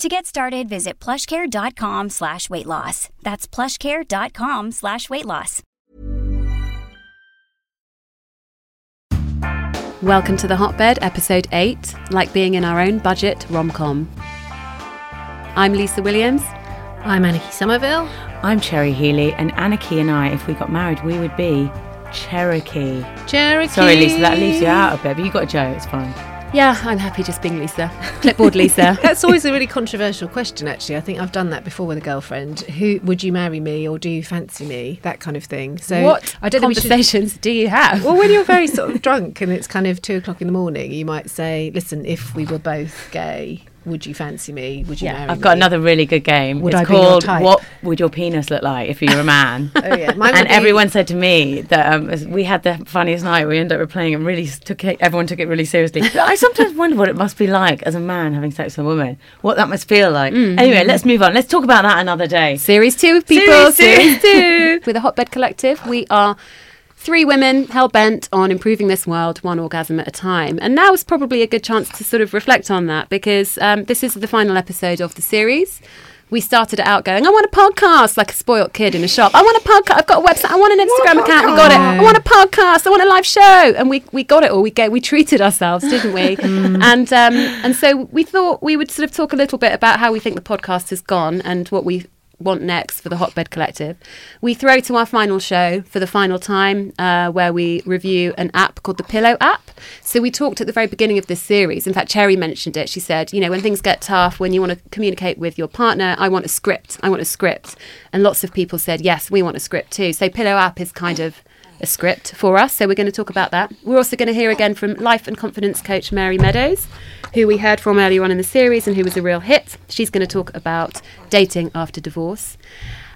To get started, visit plushcare.com slash weight loss. That's plushcare.com slash weight loss. Welcome to The Hotbed, episode 8, like being in our own budget rom com. I'm Lisa Williams. I'm Anniki Sommerville. I'm Cherry Healey, and Anarchy and I, if we got married, we would be Cherokee. Cherokee. Sorry, Lisa, that leaves you out a bit, but you got Joe, it's fine. Yeah, I'm happy just being Lisa. Clipboard Lisa. That's always a really controversial question, actually. I think I've done that before with a girlfriend. Who would you marry me or do you fancy me? That kind of thing. So what I don't we should- conversations do you have? Well, when you're very sort of drunk and it's kind of two o'clock in the morning, you might say, "Listen, if we were both gay, would you fancy me? Would you Yeah, marry I've got me?" another really good game. Would it's I be your called type? What Would Your Penis Look Like If You Were a Man? Oh yeah, and be- everyone said to me that um, we had the funniest night. We ended up playing and really took it, everyone took it really seriously. I sometimes wonder what it must be like as a man having sex with a woman. What that must feel like. Mm. Anyway, let's move on. Let's talk about that another day. Series two of people. Series. Series two. With the Hotbed Collective, we are three women hell bent on improving this world one orgasm at a time. And now is probably a good chance to sort of reflect on that because um, this is the final episode of the series. We started it out going, I want a podcast, like a spoilt kid in a shop. I want a podcast. I've got a website. I want an Instagram account. We got it. I want a podcast. I want a live show. And we, we got it all. We get, we treated ourselves, didn't we? and um, and so we thought we would sort of talk a little bit about how we think the podcast has gone and what we want next for the Hotbed Collective. We throw to our final show for the final time, uh, where we review an app called the Pillow app. So we talked at the very beginning of this series. In fact, Cherry mentioned it. She said, you know, when things get tough, when you want to communicate with your partner, I want a script. I want a script. And lots of people said, yes, we want a script too. So Pillow app is kind of a script for us. So we're going to talk about that. We're also going to hear again from life and confidence coach Mary Meadows, who we heard from earlier on in the series and who was a real hit. She's going to talk about dating after divorce.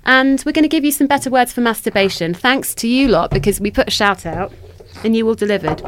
And we're going to give you some better words for masturbation, thanks to you lot, because we put a shout out and you all delivered.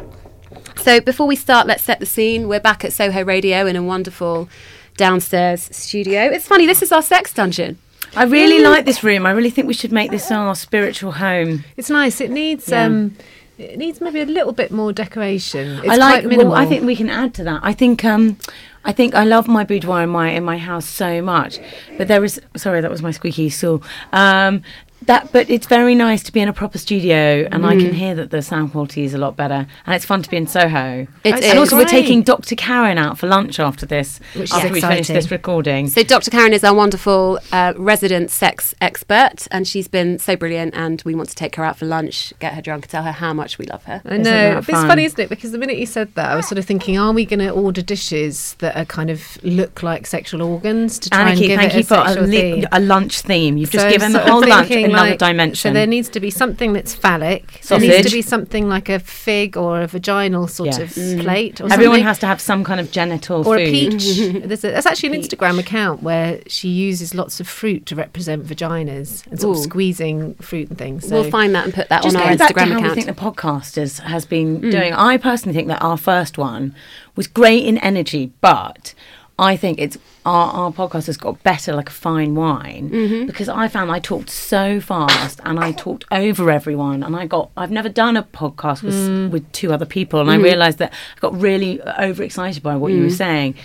So before we start, let's set the scene. We're back at Soho Radio in a wonderful downstairs studio. It's funny, this is our sex dungeon. I really like this room. I really think we should make this our spiritual home. It's nice. It needs Yeah. um, it needs maybe a little bit more decoration. It's I like. quite minimal. Well, I think we can add to that. I think. Um, I think I love my boudoir in my in my house so much, but there is. Sorry, that was my squeaky stool. Um, that, but it's very nice to be in a proper studio, and I can hear that the sound quality is a lot better, and it's fun to be in Soho. It and is. also, we're taking Dr. Karen out for lunch after this, Which is after we finish exciting. this recording. So Dr. Karen is our wonderful uh, resident sex expert, and she's been so brilliant. And we want to take her out for lunch, get her drunk, and tell her how much we love her. I Isn't know. that It's funny, isn't it? Because the minute you said that, I was sort of thinking, are we going to order dishes that are kind of look like sexual organs to try Anniki, and give thank it you a for a, sexual li- a lunch theme. You've just given the whole lunch thinking, another like, dimension. So there needs to be something that's phallic. There needs to be something like a fig or a vaginal sort Yes. of mm. plate. Or Everyone something. has to have some kind of genital or food. a peach. There's, a, there's actually an Instagram account where she uses lots of fruit to represent vaginas and sort of squeezing fruit and things. So we'll find that and put that Just on our going back to Instagram how we account. think the podcast is, has been mm. doing. I personally think that our first one was great in energy, but I think it's our, our podcast has got better like a fine wine mm-hmm. because I found I talked so fast and I talked over everyone and I got I've never done a podcast with mm. with two other people and I mm-hmm. realised that I got really overexcited by what you were mm. saying.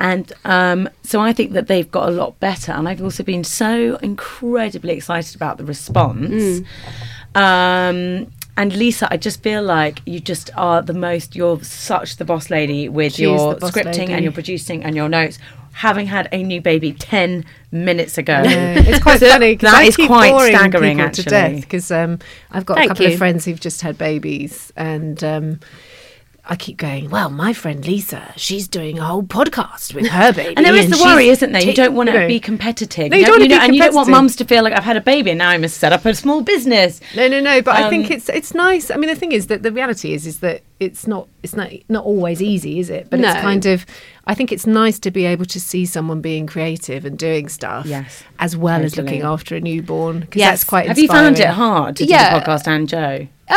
And um, so I think that they've got a lot better. And I've also been so incredibly excited about the response. Mm. Um, and Lisa, I just feel like you just are the most, you're such the boss lady with She is your scripting lady. and your producing and your notes. having had a new baby 10 minutes ago. It's quite So funny. That I is quite staggering, actually. Because um, I've got Thank a couple you. of friends who've just had babies, and um, I keep going. Well, my friend Lisa, she's doing a whole podcast with her baby, And there is the worry, isn't there? You don't want to know. be competitive. No, you don't be And you don't want mums to feel like I've had a baby and now I must set up a small business. No, no, no. But I think Um, it's it's nice. I mean, the thing is that the reality is is that it's not it's not not always easy, is it? But No. it's kind of. I think it's nice to be able to see someone being creative and doing stuff, Yes, as well as looking after a newborn. Because Yes. that's quite. Have you found it hard to Yeah. do the podcast and Joe? Uh,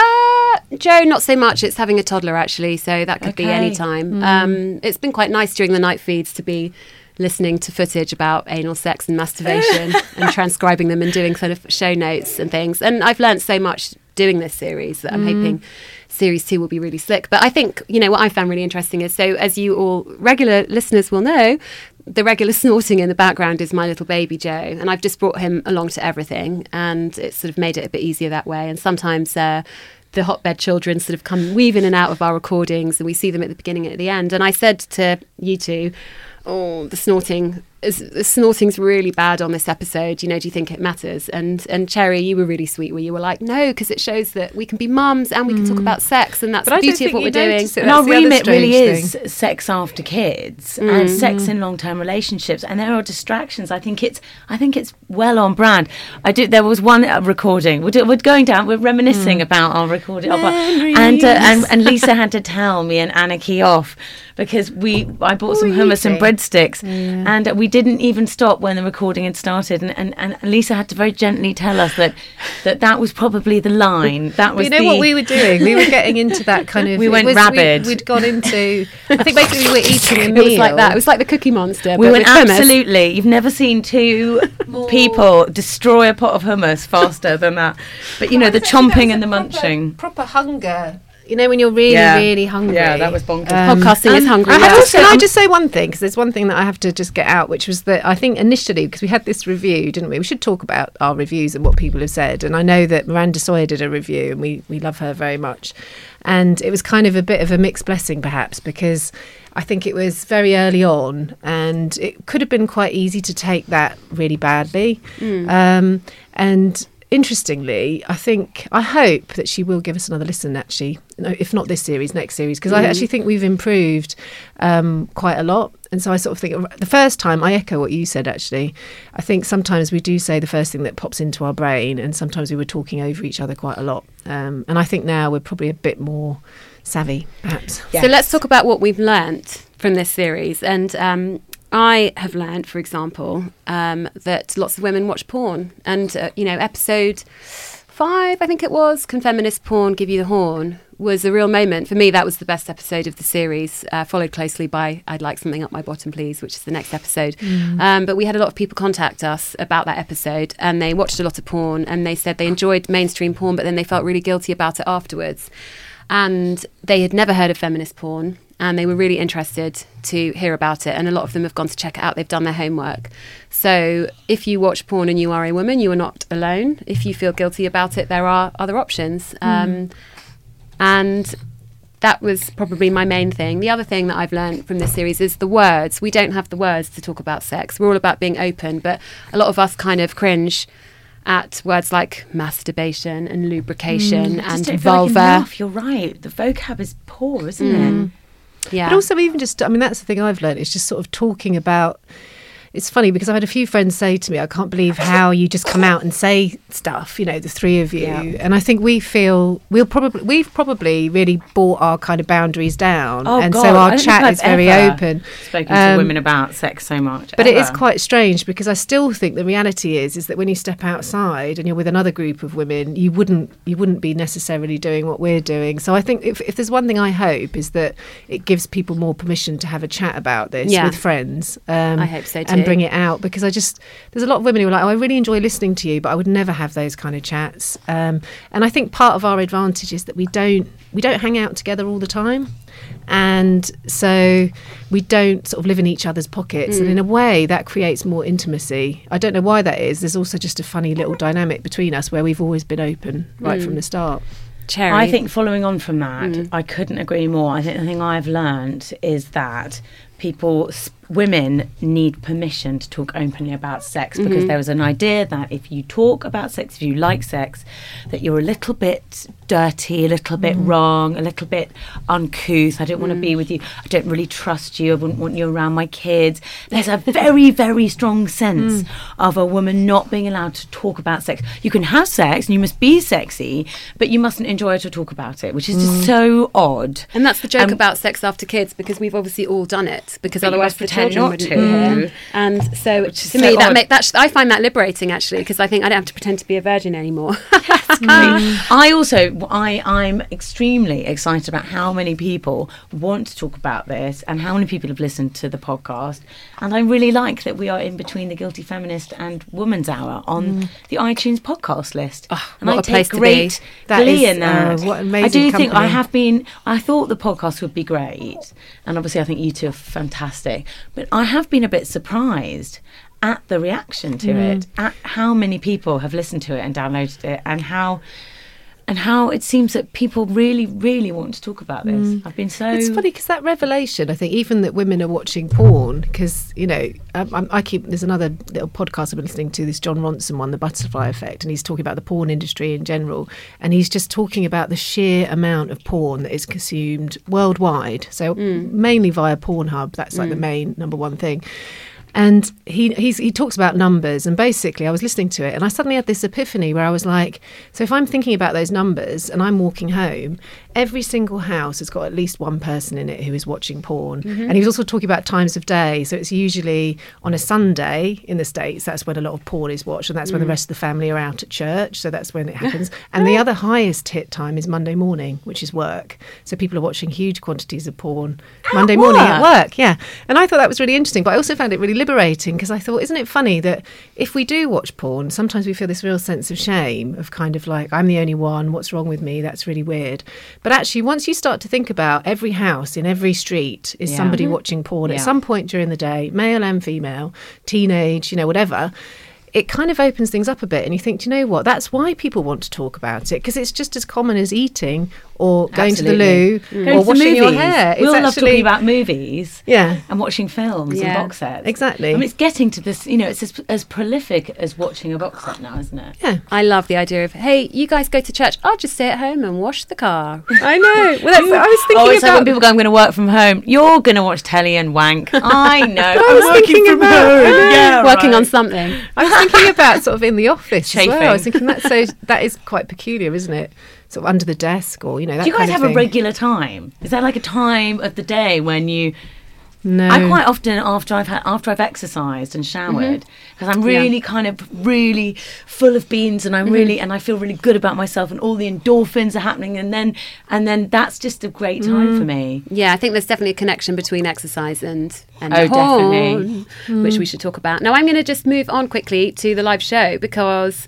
Joe, not so much. It's having a toddler actually, so that could be any time. Um, it's been quite nice during the night feeds to be listening to footage about anal sex and masturbation and transcribing them and doing kind of show notes and things. And I've learned so much doing this series that I'm hoping series two will be really slick. But I think, you know, what I found really interesting is so, as you all regular listeners will know, the regular snorting in the background is my little baby Joe, and I've just brought him along to everything, and it's sort of made it a bit easier that way. And sometimes uh, the hotbed children sort of come weave in and out of our recordings, and we see them at the beginning and at the end. And I said to you two, "Oh, the snorting is the snorting's really bad on this episode. You know, do you think it matters?" And and Cherry, you were really sweet, where you were like, "No, because it shows that we can be mums and we can talk about sex, and that's But the beauty of what we're doing." And our remit really strange is thing. sex after kids Mm. and sex in long-term relationships, and there are distractions. I think it's, I think it's well on brand. I did. There was one uh, recording. We're, do- we're going down. We're reminiscing about our recording, of and, uh, and and Lisa had to tell me and Anniki off because we. I bought some hummus and eating? breadsticks, and we didn't even stop when the recording had started. And, and, and Lisa had to very gently tell us that that that was probably the line. That But was you know the, what we were doing? We were getting into that kind of. We went was- rabid. We, had gone into. I think basically we were eating a It was like that. It was like the Cookie Monster. We but went with hummus. absolutely. You've never seen two people destroy a pot of hummus faster than that. But you know the chomping and the munching. Proper hunger. You know when you're really, Yeah. really hungry. Yeah, that was bonkers. Um, Podcasting is hungry. I yeah. have to, can I um, just say one thing? Because there's one thing that I have to just get out, which was that I think initially, because we had this review, didn't we? We should talk about our reviews and what people have said. And I know that Miranda Sawyer did a review, and we, we love her very much. And it was kind of a bit of a mixed blessing, perhaps, because I think it was very early on, and it could have been quite easy to take that really badly. Hmm. Um, and interestingly, I think I hope that she will give us another listen. Actually, no, if not this series, next series, because I actually think we've improved um, quite a lot. And so I sort of think the first time I echo what you said. Actually, I think sometimes we do say the first thing that pops into our brain, and sometimes we were talking over each other quite a lot. Um, and I think now we're probably a bit more savvy, perhaps. So let's talk about what we've learnt from this series. And um, I have learned, for example, um, that lots of women watch porn. And, uh, you know, episode five, I think it was, Can Feminist Porn Give You the Horn, was a real moment. For me, that was the best episode of the series, uh, followed closely by I'd Like Something Up My Bottom, Please, which is the next episode. Um, but we had a lot of people contact us about that episode and they watched a lot of porn and they said they enjoyed mainstream porn, but then they felt really guilty about it afterwards and they had never heard of feminist porn and they were really interested to hear about it and a lot of them have gone to check it out they've done their homework so if you watch porn and you are a woman you are not alone if you feel guilty about it there are other options um, and that was probably my main thing. The other thing that I've learned from this series is the words. We don't have the words to talk about sex. We're all about being open, but a lot of us kind of cringe at words like masturbation and lubrication Mm, and feel like vulva. enough. You're right. The vocab is poor, isn't it? Yeah. But also, even just, I mean, that's the thing I've learned. It's just sort of talking about. It's funny because I've had a few friends say to me, I can't believe how you just come out and say stuff, you know, the three of you. Yeah. And I think we feel, we'll probably, we've probably really brought our kind of boundaries down. Oh and God, so our chat is very ever open. Spoken Um, to women about sex so much, But it is quite strange because I still think the reality is is that when you step outside and you're with another group of women, you wouldn't you wouldn't be necessarily doing what we're doing. So I think if, if there's one thing I hope is that it gives people more permission to have a chat about this Yeah. with friends. Um, I hope so too. Bring it out because I just there's a lot of women who are like, oh, I really enjoy listening to you, but I would never have those kind of chats. Um, and I think part of our advantage is that we don't we don't hang out together all the time. And so we don't sort of live in each other's pockets. And in a way, that creates more intimacy. I don't know why that is. There's also just a funny little dynamic between us where we've always been open right from the start. Cherry. I think following on from that, Mm. I couldn't agree more. I think the thing I've learned is that people, sp- women need permission to talk openly about sex because mm-hmm. there was an idea that if you talk about sex, if you like sex, that you're a little bit dirty, a little bit mm-hmm. wrong, a little bit uncouth. I don't want to be mm. with you. I don't really trust you. I wouldn't want you around my kids. There's a very, very strong sense mm. of a woman not being allowed to talk about sex. You can have sex and you must be sexy, but you mustn't enjoy it or talk about it, which is just mm. so odd. And that's the joke Um, about sex after kids because we've obviously all done it because otherwise children not to. here. And so to so me that odd. make that I find that liberating actually because I think I don't have to pretend to be a virgin anymore. I also I I'm extremely excited about how many people want to talk about this and how many people have listened to the podcast and I really like that we are in between the guilty feminist and woman's hour on the iTunes podcast list and Mm. what I a place take to great be. That glee is, in that uh, I do think I have been I thought the podcast would be great and obviously I think you two are fantastic but I have been a bit surprised at the reaction to Mm. it at how many people have listened to it and downloaded it and how and how it seems that people really really want to talk about this mm. i've been so It's funny because that revelation, I think, even that women are watching porn, because you know, I'm, I keep there's another little podcast I've been listening to, this Jon Ronson one, the Butterfly Effect, and he's talking about the porn industry in general, and he's just talking about the sheer amount of porn that is consumed worldwide. So mm. mainly via Pornhub, that's like the mm. main number one thing. And he he talks about numbers, and basically, I was listening to it, and I suddenly had this epiphany where I was like, so if I'm thinking about those numbers, and I'm walking home, every single house has got at least one person in it who is watching porn. Mm-hmm. And he was also talking about times of day, so it's usually on a Sunday in the states. That's when a lot of porn is watched, and that's when the mm. rest of the family are out at church. So that's when it happens. and the other highest hit time is Monday morning, which is work. So people are watching huge quantities of porn Monday morning at work? work. Yeah. And I thought that was really interesting, but I also found it really liberating because I thought, isn't it funny that if we do watch porn, sometimes we feel this real sense of shame of kind of like, I'm the only one, what's wrong with me? That's really weird. But actually, once you start to think about every house in every street is Yeah. somebody mm-hmm. watching porn Yeah. at some point during the day, male and female, teenage, you know, whatever. It kind of opens things up a bit, and you think, do you know what? That's why people want to talk about it because it's just as common as eating or going to the loo Absolutely. Going or to the washing your movies. hair. It's we all love talking about movies Yeah. and watching films Yeah, and box sets exactly. I mean, it's getting to this you know it's as, as prolific as watching a box set now isn't it Yeah. I love the idea of hey, you guys go to church. I'll just stay at home and wash the car. I know. Well, that's, I was thinking oh, it's like about when people go, I'm going to work from home. You're going to watch telly and wank. I know. I was thinking about home. Yeah, working right. on something. I thinking about sort of in the office as well. I was thinking that's so that is quite peculiar, isn't it? Sort of under the desk or you know that Do you guys have a regular time? Is that like a time of the day when you? No. I quite often after I've had after I've exercised and showered mm-hmm. because I'm really kind of really full of beans and I'm mm-hmm. really and I feel really good about myself and all the endorphins are happening and then and then that's just a great time mm. for me. Yeah, I think there's definitely a connection between exercise and and Oh, horn, definitely. which we mm. should talk about. Now, I'm going to just move on quickly to the live show because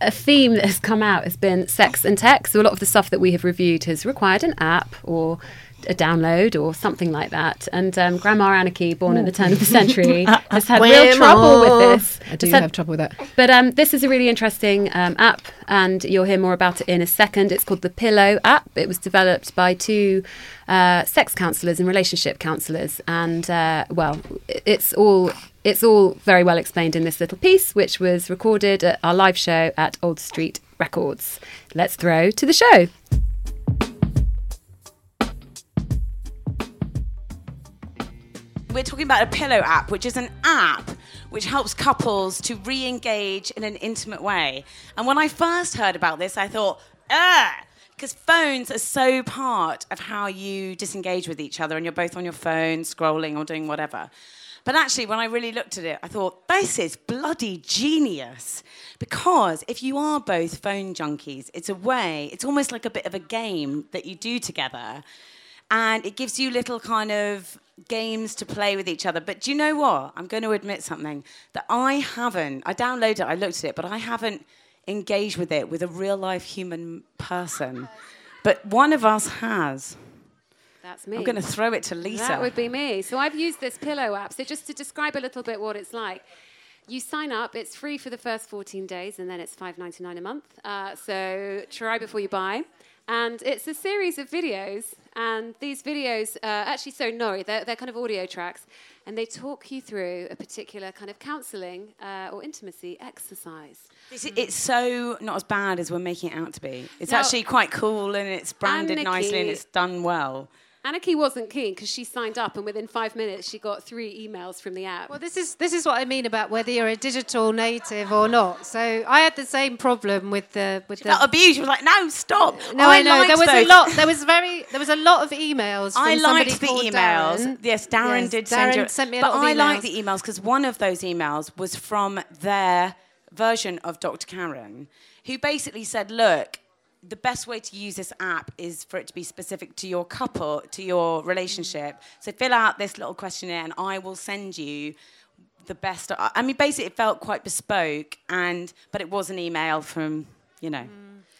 a theme that has come out has been sex and tech. So a lot of the stuff that we have reviewed has required an app or a download or something like that. And um, Grandma Anniki, born at the turn of the century, has had real trouble with this. I do had- have trouble with that. but um, this is a really interesting um, app, and you'll hear more about it in a second. It's called the Pillow app. It was developed by two uh, sex counsellors and relationship counsellors, and uh, well, it's all it's all very well explained in this little piece, which was recorded at our live show at Old Street Records. Let's throw to the show. We're talking about a pillow app, which is an app which helps couples to re engage in an intimate way. And when I first heard about this, I thought, ah, because phones are so part of how you disengage with each other, and you're both on your phone, scrolling or doing whatever. But actually, when I really looked at it, I thought, this is bloody genius. Because if you are both phone junkies, it's a way, it's almost like a bit of a game that you do together and it gives you little kind of games to play with each other. But do you know what? I'm going to admit something that I haven't. I downloaded it, I looked at it, but I haven't engaged with it with a real life human person. But one of us has. That's me. I'm going to throw it to Lisa. That would be me. So I've used this pillow app. So just to describe a little bit what it's like. You sign up. It's free for the first 14 days, and then it's $5.99 a month. Uh, so try before you buy. And it's a series of videos And these videos, uh, actually, so Nori, they're, they're kind of audio tracks, and they talk you through a particular kind of counselling uh, or intimacy exercise. It's, it's so not as bad as we're making it out to be. It's Now- actually quite cool and it's branded And nicely and it's done well. Anniki wasn't keen because she signed up, and within five minutes, she got three emails from the app. Well, this is this is what I mean about whether you're a digital native or not. So I had the same problem with the with the. Abuse, you was like, no, stop. no, I, know liked there was a those. lot. There was very there was a lot of emails. From I somebody liked the emails. Darren. Yes, Darren Yes, did Darren send you. sent me a but lot of I liked the emails because one of those emails was from their version of Dr. Karen, who basically said, "Look, the best way to use this app is for it to be specific to your couple, to your relationship. So fill out this little questionnaire, and I will send you." The best. I mean, basically, it felt quite bespoke, and but it was an email from, you know.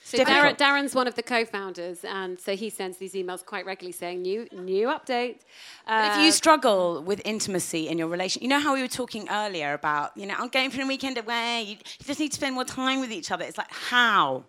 So. Darren, Darren's one of the co-founders, and so he sends these emails quite regularly saying new new update. But if Uh, you struggle with intimacy in your relation, you know how we were talking earlier about, you know, I'm going for a weekend away. You, you just need to spend more time with each other. It's like, how?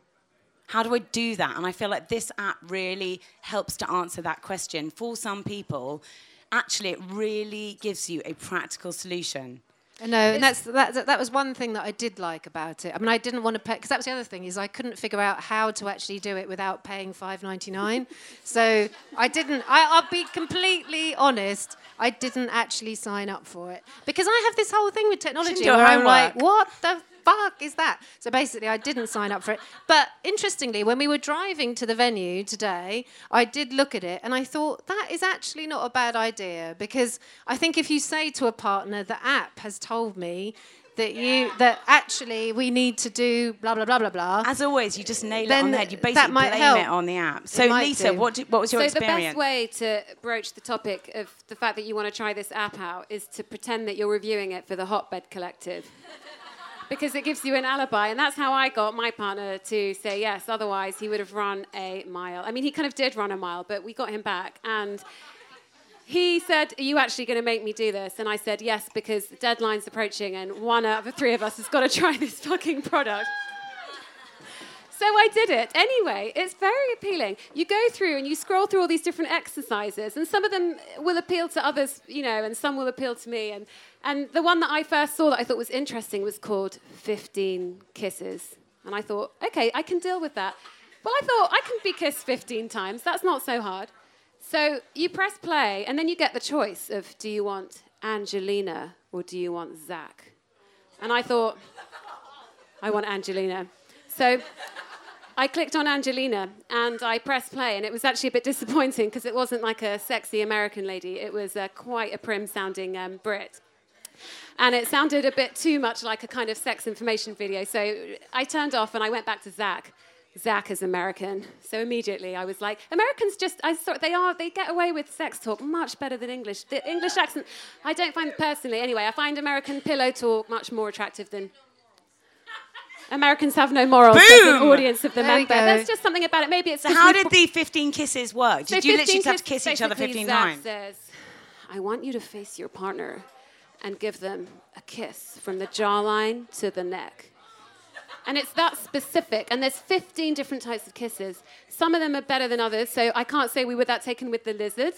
How do I do that? And I feel like this app really helps to answer that question. For some people, actually, it really gives you a practical solution. I know, and that's that. That was one thing that I did like about it. I mean, I didn't want to pay because that was the other thing is I couldn't figure out how to actually do it without paying five ninety nine. so I didn't. I, I'll be completely honest. I didn't actually sign up for it because I have this whole thing with technology where I'm homework. like, what the fuck is that? So basically, I didn't sign up for it. But interestingly, when we were driving to the venue today, I did look at it and I thought that is actually not a bad idea because I think if you say to a partner, the app has told me that you that actually we need to do blah blah blah blah blah. As always, you just nail it on the head. You that basically might blame help. it on the app. So, Lisa, do. what, do, what was your so experience? the best way to broach the topic of the fact that you want to try this app out is to pretend that you're reviewing it for the Hotbed Collective. Because it gives you an alibi, and that's how I got my partner to say yes. Otherwise, he would have run a mile. I mean, he kind of did run a mile, but we got him back. And he said, Are you actually going to make me do this? And I said, Yes, because the deadline's approaching, and one out of the three of us has got to try this fucking product. So I did it. Anyway, it's very appealing. You go through and you scroll through all these different exercises, and some of them will appeal to others, you know, and some will appeal to me. And, and the one that I first saw that I thought was interesting was called 15 Kisses. And I thought, okay, I can deal with that. Well, I thought I can be kissed 15 times. That's not so hard. So you press play, and then you get the choice of do you want Angelina or do you want Zach? And I thought, I want Angelina. So I clicked on Angelina and I pressed play, and it was actually a bit disappointing because it wasn't like a sexy American lady. It was uh, quite a prim sounding um, Brit. And it sounded a bit too much like a kind of sex information video. So I turned off and I went back to Zach. Zach is American. So immediately I was like, Americans just, I thought they are, they get away with sex talk much better than English. The English accent, I don't find personally, anyway, I find American pillow talk much more attractive than Americans have no morals as an audience of the There member. There's just something about it. Maybe it's so, how did the 15 kisses work? so Did you literally just have to kiss- kiss each other basically 15 Zach times? says, I want you to face your partner and give them a kiss from the jawline to the neck. And it's that specific. And there's 15 different types of kisses. Some of them are better than others. So I can't say we were that taken with the lizard,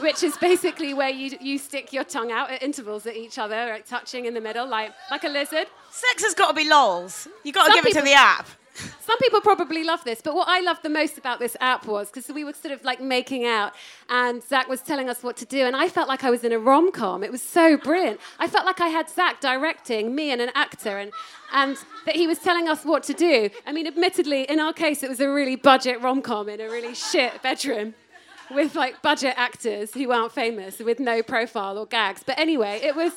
which is basically where you, you stick your tongue out at intervals at each other, like touching in the middle, like, like a lizard. Sex has got to be lols. You've got to Some give it to the app. Some people probably love this, but what I loved the most about this app was because we were sort of like making out, and Zach was telling us what to do, and I felt like I was in a rom com. It was so brilliant. I felt like I had Zach directing me and an actor, and and that he was telling us what to do. I mean, admittedly, in our case, it was a really budget rom com in a really shit bedroom. With like budget actors who aren't famous, with no profile or gags. But anyway, it was,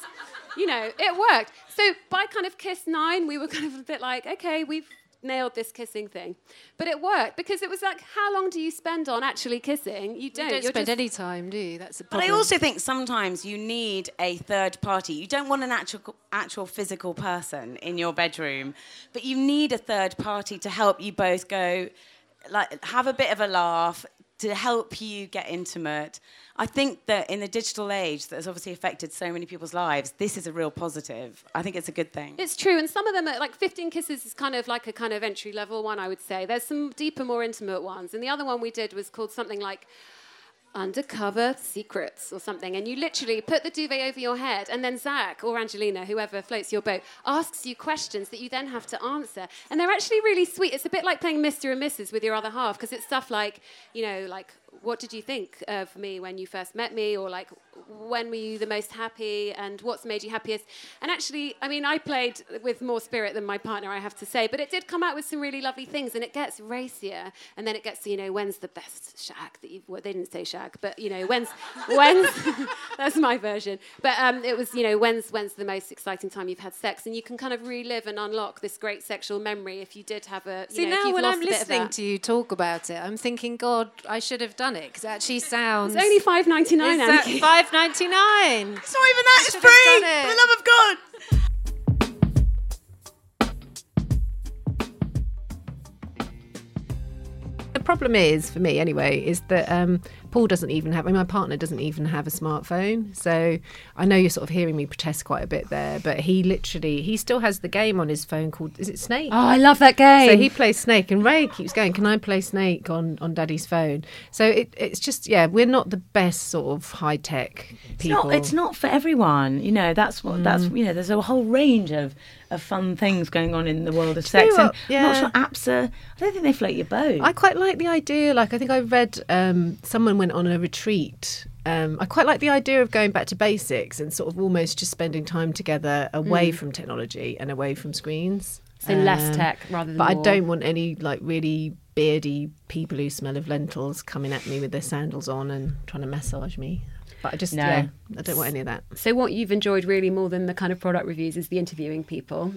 you know, it worked. So by kind of kiss nine, we were kind of a bit like, okay, we've nailed this kissing thing. But it worked because it was like, how long do you spend on actually kissing? You don't. You don't spend just- any time, do you? That's a problem. But. I also think sometimes you need a third party. You don't want an actual, actual physical person in your bedroom, but you need a third party to help you both go, like, have a bit of a laugh, to help you get intimate. I think that in the digital age that has obviously affected so many people's lives, this is a real positive. I think it's a good thing. It's true, and some of them are like 15 Kisses is kind of like a kind of entry level one, I would say. There's some deeper, more intimate ones, and the other one we did was called something like undercover secrets or something, and you literally put the duvet over your head, and then Zach or Angelina, whoever floats your boat, asks you questions that you then have to answer, and they're actually really sweet. It's a bit like playing Mr. and Mrs. with your other half because it's stuff like, you know, like what did you think of me when you first met me? Or like when were you the most happy? And what's made you happiest? And actually i mean i played with more spirit than my partner i have to say. But it did come out with some really lovely things and it gets racier. And then it gets to you know when's the best shag that you've well, they didn't say shag but you know when's when's that's my version. But um, it was you know when's when's the most exciting time you've had sex? And you can kind of relive and unlock this great sexual memory if you did have a you See know, if now you've when lost I'm a bit of listening to you talk about it, I'm thinking, God, I should have done it because it actually sounds. it's only five ninety nine. Is that five ninety nine? It's not even that, it's free! have done For the love of God! The problem is for me anyway is that um, Paul doesn't even have. I mean, my partner doesn't even have a smartphone. So I know you're sort of hearing me protest quite a bit there, but he literally he still has the game on his phone called is it Snake? oh i love that game So he plays Snake, and Rae keeps going. Can I play Snake on on Daddy's phone? So it, it's just yeah, we're not the best sort of high tech It's people. not, it's not for everyone. You know, that's what that's you know. There's a whole range of, of fun things going on in the world of sex, and what? I'm not sure apps are. I don't think they float your boat. I quite like the idea. Like I think I read um, someone went on a retreat. Um, I quite like the idea of going back to basics and sort of almost just spending time together away from technology and away from screens. so less Um, tech rather than But I don't want any like really beardy people who smell of lentils coming at me with their sandals on and trying to massage me. But I just No. yeah, I don't want any of that. So what you've enjoyed really more than the kind of product reviews is the interviewing people.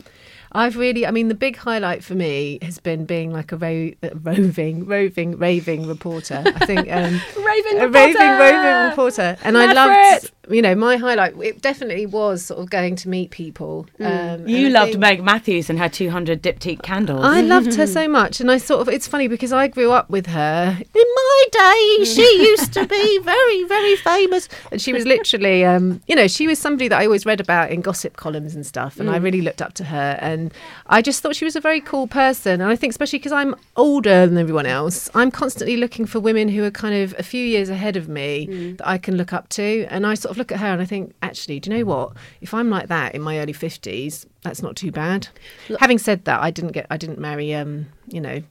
I've really, I mean, the big highlight for me has been being like a ro- uh, roving, roving, raving reporter. I think um, Raving a reporter! raving, roving reporter, and I loved, for you know, my highlight. It definitely was sort of going to meet people. Um, you loved think- Meg Matthews and her 200 diptyque candles. I loved her so much, and I sort of. It's funny because I grew up with her. In my day, she used to be very, very famous, and she was literally, um, you know, she was somebody that I always read about in gossip columns and stuff, and I really looked up to her, and I just thought she was a very cool person, and I think especially because I'm older than everyone else, I'm constantly looking for women who are kind of a few years ahead of me that I can look up to, and I sort of look at her and I think, actually, do you know what? If I'm like that in my early fifties, that's not too bad. Having said that, I didn't get, I didn't marry, um, you know,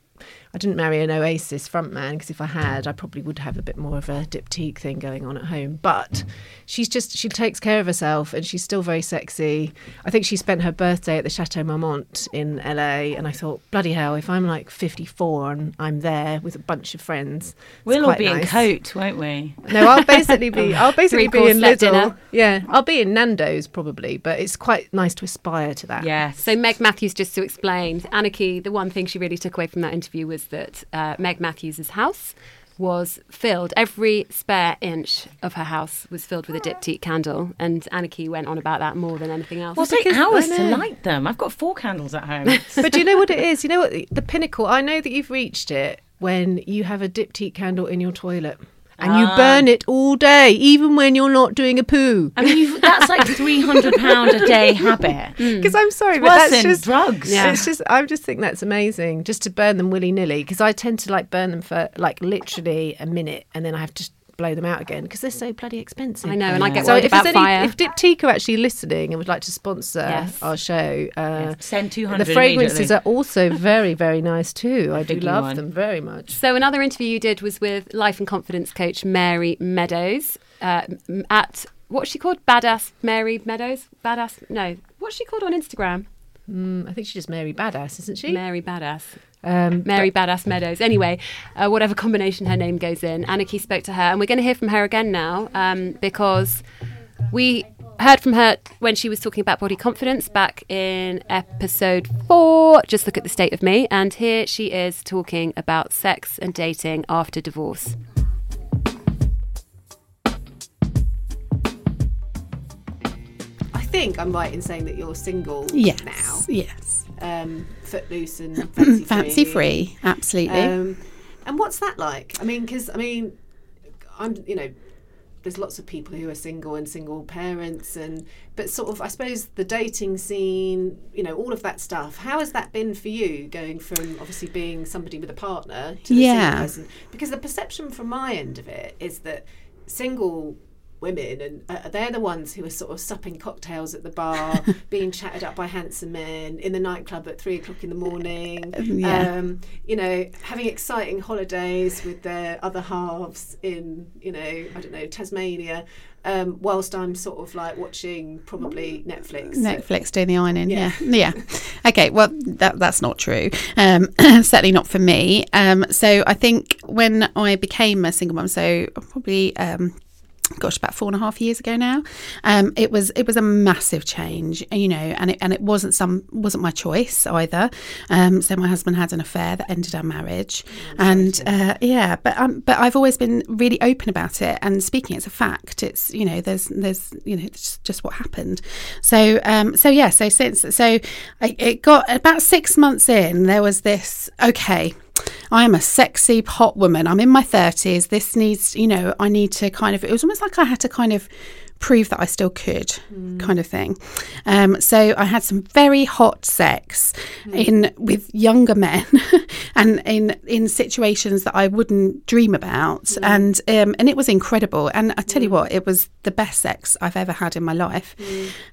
I didn't marry an Oasis frontman because if I had, I probably would have a bit more of a diptyque thing going on at home. But she's just she takes care of herself and she's still very sexy. I think she spent her birthday at the Chateau Marmont in LA, and I thought, bloody hell, if I'm like 54 and I'm there with a bunch of friends, We'll all quite be in coat, won't we? No, I'll basically be I'll basically be in set Lidl. dinner. Yeah, I'll be in Nando's probably, but it's quite nice to aspire to that. Yes. So Meg Matthews, just to explain, Anniki, the one thing she really took away from that interview was that uh, Meg Matthews' house was filled. Every spare inch of her house was filled with a diptyque candle, and Anniki went on about that more than anything else. Well, take hours to light them. I've got four candles at home. but do you know what it is? You know what the, the pinnacle? I know that you've reached it when you have a diptyque candle in your toilet and you Ah. burn it all day, even when you're not doing a poo. I mean, you've, that's like three hundred pound a day habit. Because I'm sorry, but worse that's just drugs. Yeah. It's just I just think that's amazing, just to burn them willy nilly. Because I tend to like burn them for like literally a minute, and then I have to blow them out again because they're so bloody expensive. I know, and I get So worried if about there's any, fire. if Diptyque are actually listening and would like to sponsor Yes. our show, uh, Send two hundred. the fragrances are also very, very nice too. I do love one. them very much. So another interview you did was with life and confidence coach Mary Meadows uh, at what's she called? Badass Mary Meadows. Badass. No, what's she called on Instagram? Mm, I think she's just Mary Badass, isn't she? Mary Badass. Um, Mary Badass Meadows. Anyway, uh, whatever combination her name goes in, Anniki spoke to her, and we're going to hear from her again now um, because we heard from her when she was talking about body confidence back in episode four. Just look at the state of me, and here she is talking about sex and dating after divorce. Think I'm right in saying that you're single Yes. now. Yes. Um, footloose and fancy free. Fancy free. Absolutely. Um, And what's that like? I mean, because I mean, I'm you know, there's lots of people who are single and single parents, and but sort of I suppose the dating scene, you know, all of that stuff. How has that been for you, going from obviously being somebody with a partner to the Yeah. single person? Because the perception from my end of it is that single women and uh, they're the ones who are sort of supping cocktails at the bar being chatted up by handsome men in the nightclub at three o'clock in the morning Yeah. um, you know having exciting holidays with their other halves in you know i don't know tasmania um, whilst i'm sort of like watching probably netflix Netflix doing the ironing. Yeah. Yeah. yeah. Okay. Well, that that's not true. Um, certainly not for me. Um, so I think when I became a single mum, so probably. Gosh, about four and a half years ago now, um, it was it was a massive change, you know, and it and it wasn't some wasn't my choice either. Um, so my husband had an affair that ended our marriage, and uh, yeah, but um, but I've always been really open about it and speaking. It's a fact. It's you know there's there's you know it's just what happened. So um, so yeah, so since so I, it got about six months in, there was this okay. I am a sexy hot woman. I'm in my 30s. This needs, you know, I need to kind of, it was almost like I had to kind of prove that I still could, mm. kind of thing. Um, so I had some very hot sex mm. in with younger men and in in situations that I wouldn't dream about. Mm. And um, and it was incredible. And I tell you what, it was the best sex I've ever had in my life.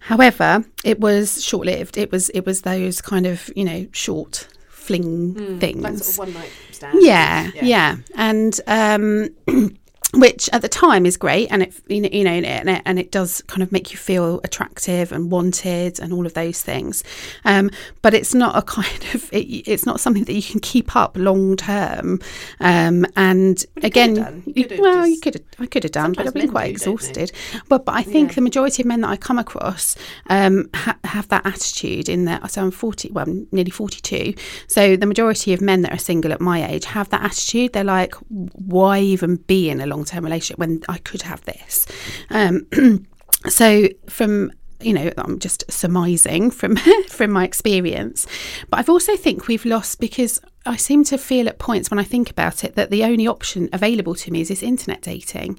However, it was short lived. It was it was those kind of, you know, short fling things. like sort of one night stand Yeah, yeah, and um, which at the time is great, and it you know, and it, and it does kind of make you feel attractive and wanted and all of those things. Um, but it's not a kind of it, it's not something that you can keep up long term. Um, and you again, could have done. You have well, you could have, I could have done, but I've been quite do, exhausted. But but I think Yeah. the majority of men that I come across um, ha- have that attitude in that. So I'm 40, well, I'm nearly 42. So the majority of men that are single at my age have that attitude. They're like, why even be in a long term relationship when I could have this? Um, so from you know i'm just surmising from from my experience but i've also think we've lost because i seem to feel at points when i think about it that the only option available to me is this internet dating.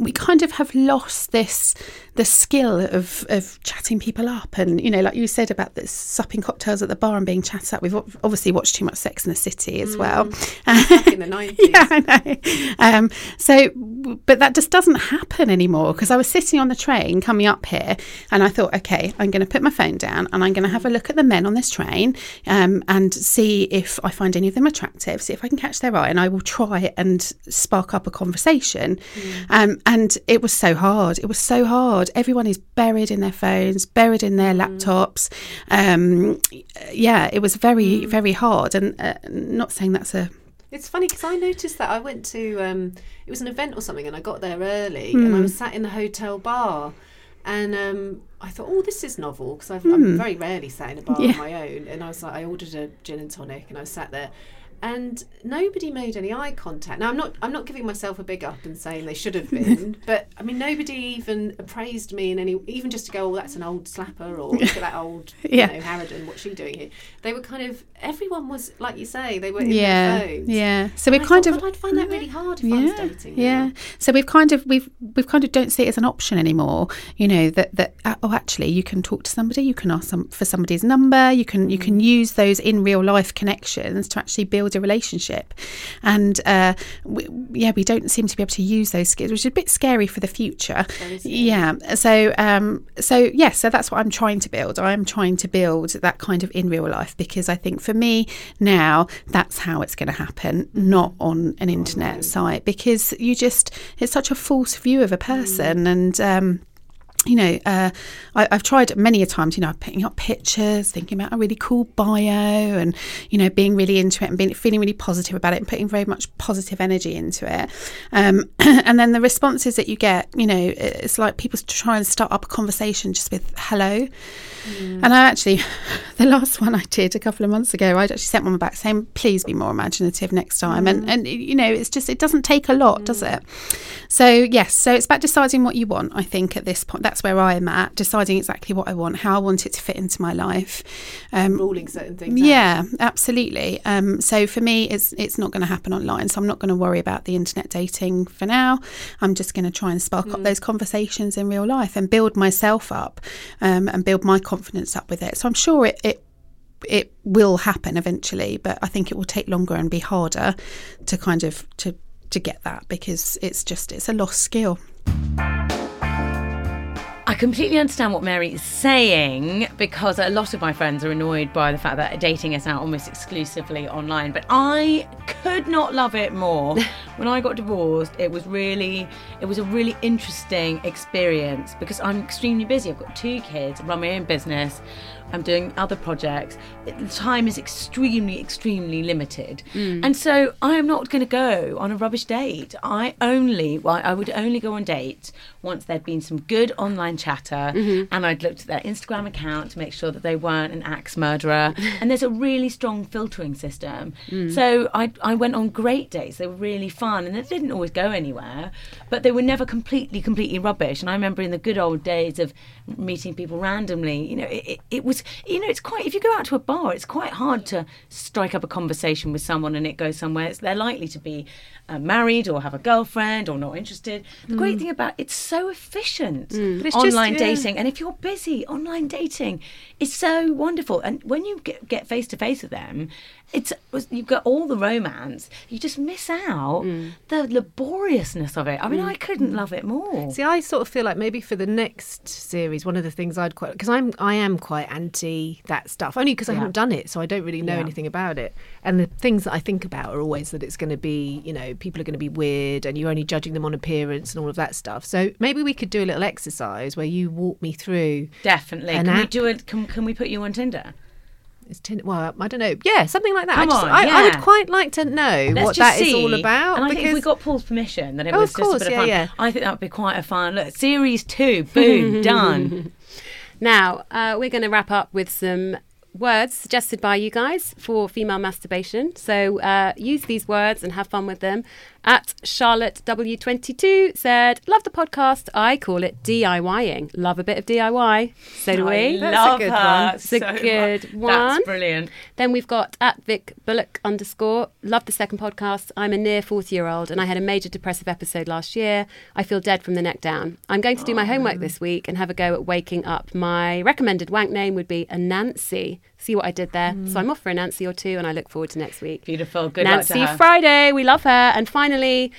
We kind of have lost this the skill of of chatting people up and you know like you said about this supping cocktails at the bar and being chatted up. We've obviously watched too much sex in the city as well. Back in the 90s yeah, I know. Um, so, but that just doesn't happen anymore because I was sitting on the train coming up here and I thought, okay, I'm going to put my phone down and I'm going to have a look at the men on this train um, and see if I find any of them attractive, see if I can catch their eye, and I will try and spark up a conversation. Um, and it was so hard. It was so hard. Everyone is buried in their phones, buried in their laptops. Um, yeah, it was very, very hard. And uh, not saying that's a It's funny because I noticed that I went to um, it was an event or something, and I got there early, and I was sat in the hotel bar, and um, I thought, oh, this is novel because I'm hmm. very rarely sat in a bar Yeah. on my own, and I was like, I ordered a gin and tonic, and I sat there. And nobody made any eye contact. Now I'm not. I'm not giving myself a big up and saying they should have been, but I mean nobody even appraised me in any. Even just to go, oh, that's an old slapper, or look at that old, Yeah. you know, Harridan. What's she doing here? They were kind of. Everyone was like you say. They were in yeah, their phones. yeah. So we've kind thought, of I'd find that really hard if I was dating. now. Yeah. So we've kind of we've we've kind of don't see it as an option anymore. You know that that uh, oh actually you can talk to somebody, you can ask some for somebody's number, you can you Mm. can use those in real life connections to actually build a relationship. And uh, we, yeah, we don't seem to be able to use those skills, which is a bit scary for the future. Yeah. So um so yeah, so that's what I'm trying to build. I'm trying to build that kind of in real life because I think for me now that's how it's going to happen, not on an internet site because you just it's such a false view of a person and um you know, uh, I, I've tried many a times, you know, putting up pictures, thinking about a really cool bio and, you know, being really into it and being, feeling really positive about it and putting very much positive energy into it. Um, and then the responses that you get, you know, it's like people try and start up a conversation just with hello. And I actually, the last one I did a couple of months ago, I actually sent one back saying, please be more imaginative next time. And, and, you know, it's just, it doesn't take a lot, does it? So, yes, so it's about deciding what you want, I think, at this point. That's where I am at, deciding exactly what I want, how I want it to fit into my life. Um, ruling certain things. yeah, absolutely. Um, so for me, it's it's not going to happen online. So I'm not going to worry about the internet dating for now. I'm just going to try and spark up those conversations in real life and build myself up um, and build my confidence up with it. So I'm sure it, it it will happen eventually, but I think it will take longer and be harder to kind of to to get that because it's just it's a lost skill. I completely understand what Mary is saying because a lot of my friends are annoyed by the fact that dating is now almost exclusively online. But I could not love it more. when I got divorced, it was really, it was a really interesting experience because I'm extremely busy. I've got two kids, I run my own business. I'm doing other projects. The time is extremely, extremely limited. Mm. And so I am not going to go on a rubbish date. I only, well, I would only go on dates once there'd been some good online chatter mm-hmm. and I'd looked at their Instagram account to make sure that they weren't an axe murderer. and there's a really strong filtering system. Mm. So I, I went on great dates. They were really fun and it didn't always go anywhere, but they were never completely, completely rubbish. And I remember in the good old days of meeting people randomly, you know, it, it, it you know, it's quite, if you go out to a bar, it's quite hard to strike up a conversation with someone and it goes somewhere. It's, they're likely to be uh, married or have a girlfriend or not interested. The great mm. thing about it's so efficient, mm. But it's just- online yeah. dating. And if you're busy, online dating is so wonderful. And when you get, face to face with them, it's you've got all the romance. You just miss out mm. the laboriousness of it. I mean, I couldn't love it more. See, I sort of feel like maybe for the next series, one of the things I'd quite because I'm I am quite anti that stuff only because I Yeah. haven't done it, so I don't really know Yeah. anything about it. And the things that I think about are always that it's going to be, you know, people are going to be weird, and you're only judging them on appearance and all of that stuff. So maybe we could do a little exercise where you walk me through. Definitely. An can we do it? Can, can we put you on Tinder? It's tin- well, I don't know. Yeah, something like that. Come I, just, on, I, I would quite like to know Let's what that is see. all about. And I because think if we got Paul's permission, then it Oh, was just course, a bit yeah, of fun. yeah. I think that would be quite a fun look. Series two, boom, done. Now, uh, we're going to wrap up with some words suggested by you guys for female masturbation. So uh, use these words and have fun with them. At Charlotte W22 said, Love the podcast. I call it DIYing. Love a bit of DIY. So do I we. a good her one. It's a so good much. one. That's brilliant. Then we've got at Vic Bullock underscore. Love the second podcast. I'm a near 40 year old and I had a major depressive episode last year. I feel dead from the neck down. I'm going to do my homework this week and have a go at waking up. My recommended wank name would be a Nancy. See what I did there? So mm. I'm off for a Nancy or two and I look forward to next week. Beautiful. Good Nancy luck to her. Friday. We love her. And finally,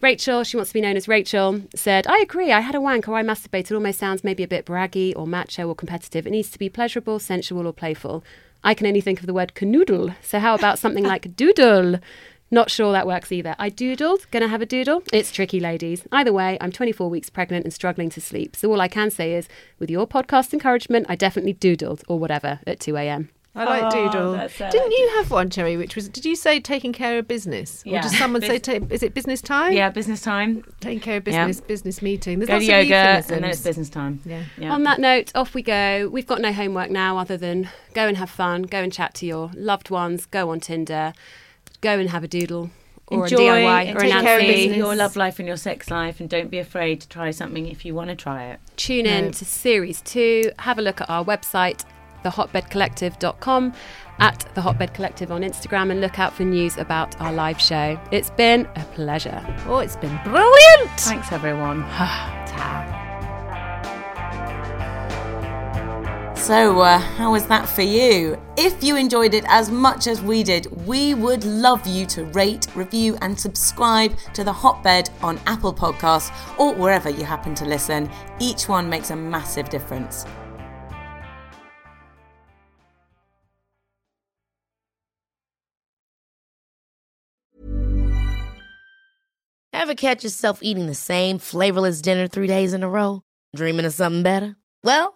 Rachel, she wants to be known as Rachel, said, I agree. I had a wank or I masturbated almost sounds maybe a bit braggy or macho or competitive. It needs to be pleasurable, sensual, or playful. I can only think of the word canoodle. So how about something like doodle? Not sure that works either. I doodled, gonna have a doodle. It's tricky, ladies. Either way, I'm 24 weeks pregnant and struggling to sleep. So all I can say is, with your podcast encouragement, I definitely doodled or whatever at 2 a.m. I like Oh, doodle. Didn't you have one, Cherry? Which was? Did you say taking care of business? Or does someone say? Bus- Ta- is it business time? Yeah, business time. Taking care of Yeah. business. Business meeting. There's Go to lots yoga, of and then it's business time. Yeah. Yeah. On that note, off we go. We've got no homework now other than go and have fun, go and chat to your loved ones, go on Tinder, go and have a doodle or Enjoy a DIY or take care of your love life and your sex life, and don't be afraid to try something if you want to try it. Tune in to series two. Have a look at our website, thehotbedcollective.com, at the Hotbed Collective on Instagram, and look out for news about our live show. It's been a pleasure. Oh, it's been brilliant. Thanks, everyone. So, uh, how was that for you? If you enjoyed it as much as we did, we would love you to rate, review, and subscribe to The Hotbed on Apple Podcasts or wherever you happen to listen. Each one makes a massive difference. Ever catch yourself eating the same flavorless dinner three days in a row? Dreaming of something better? Well,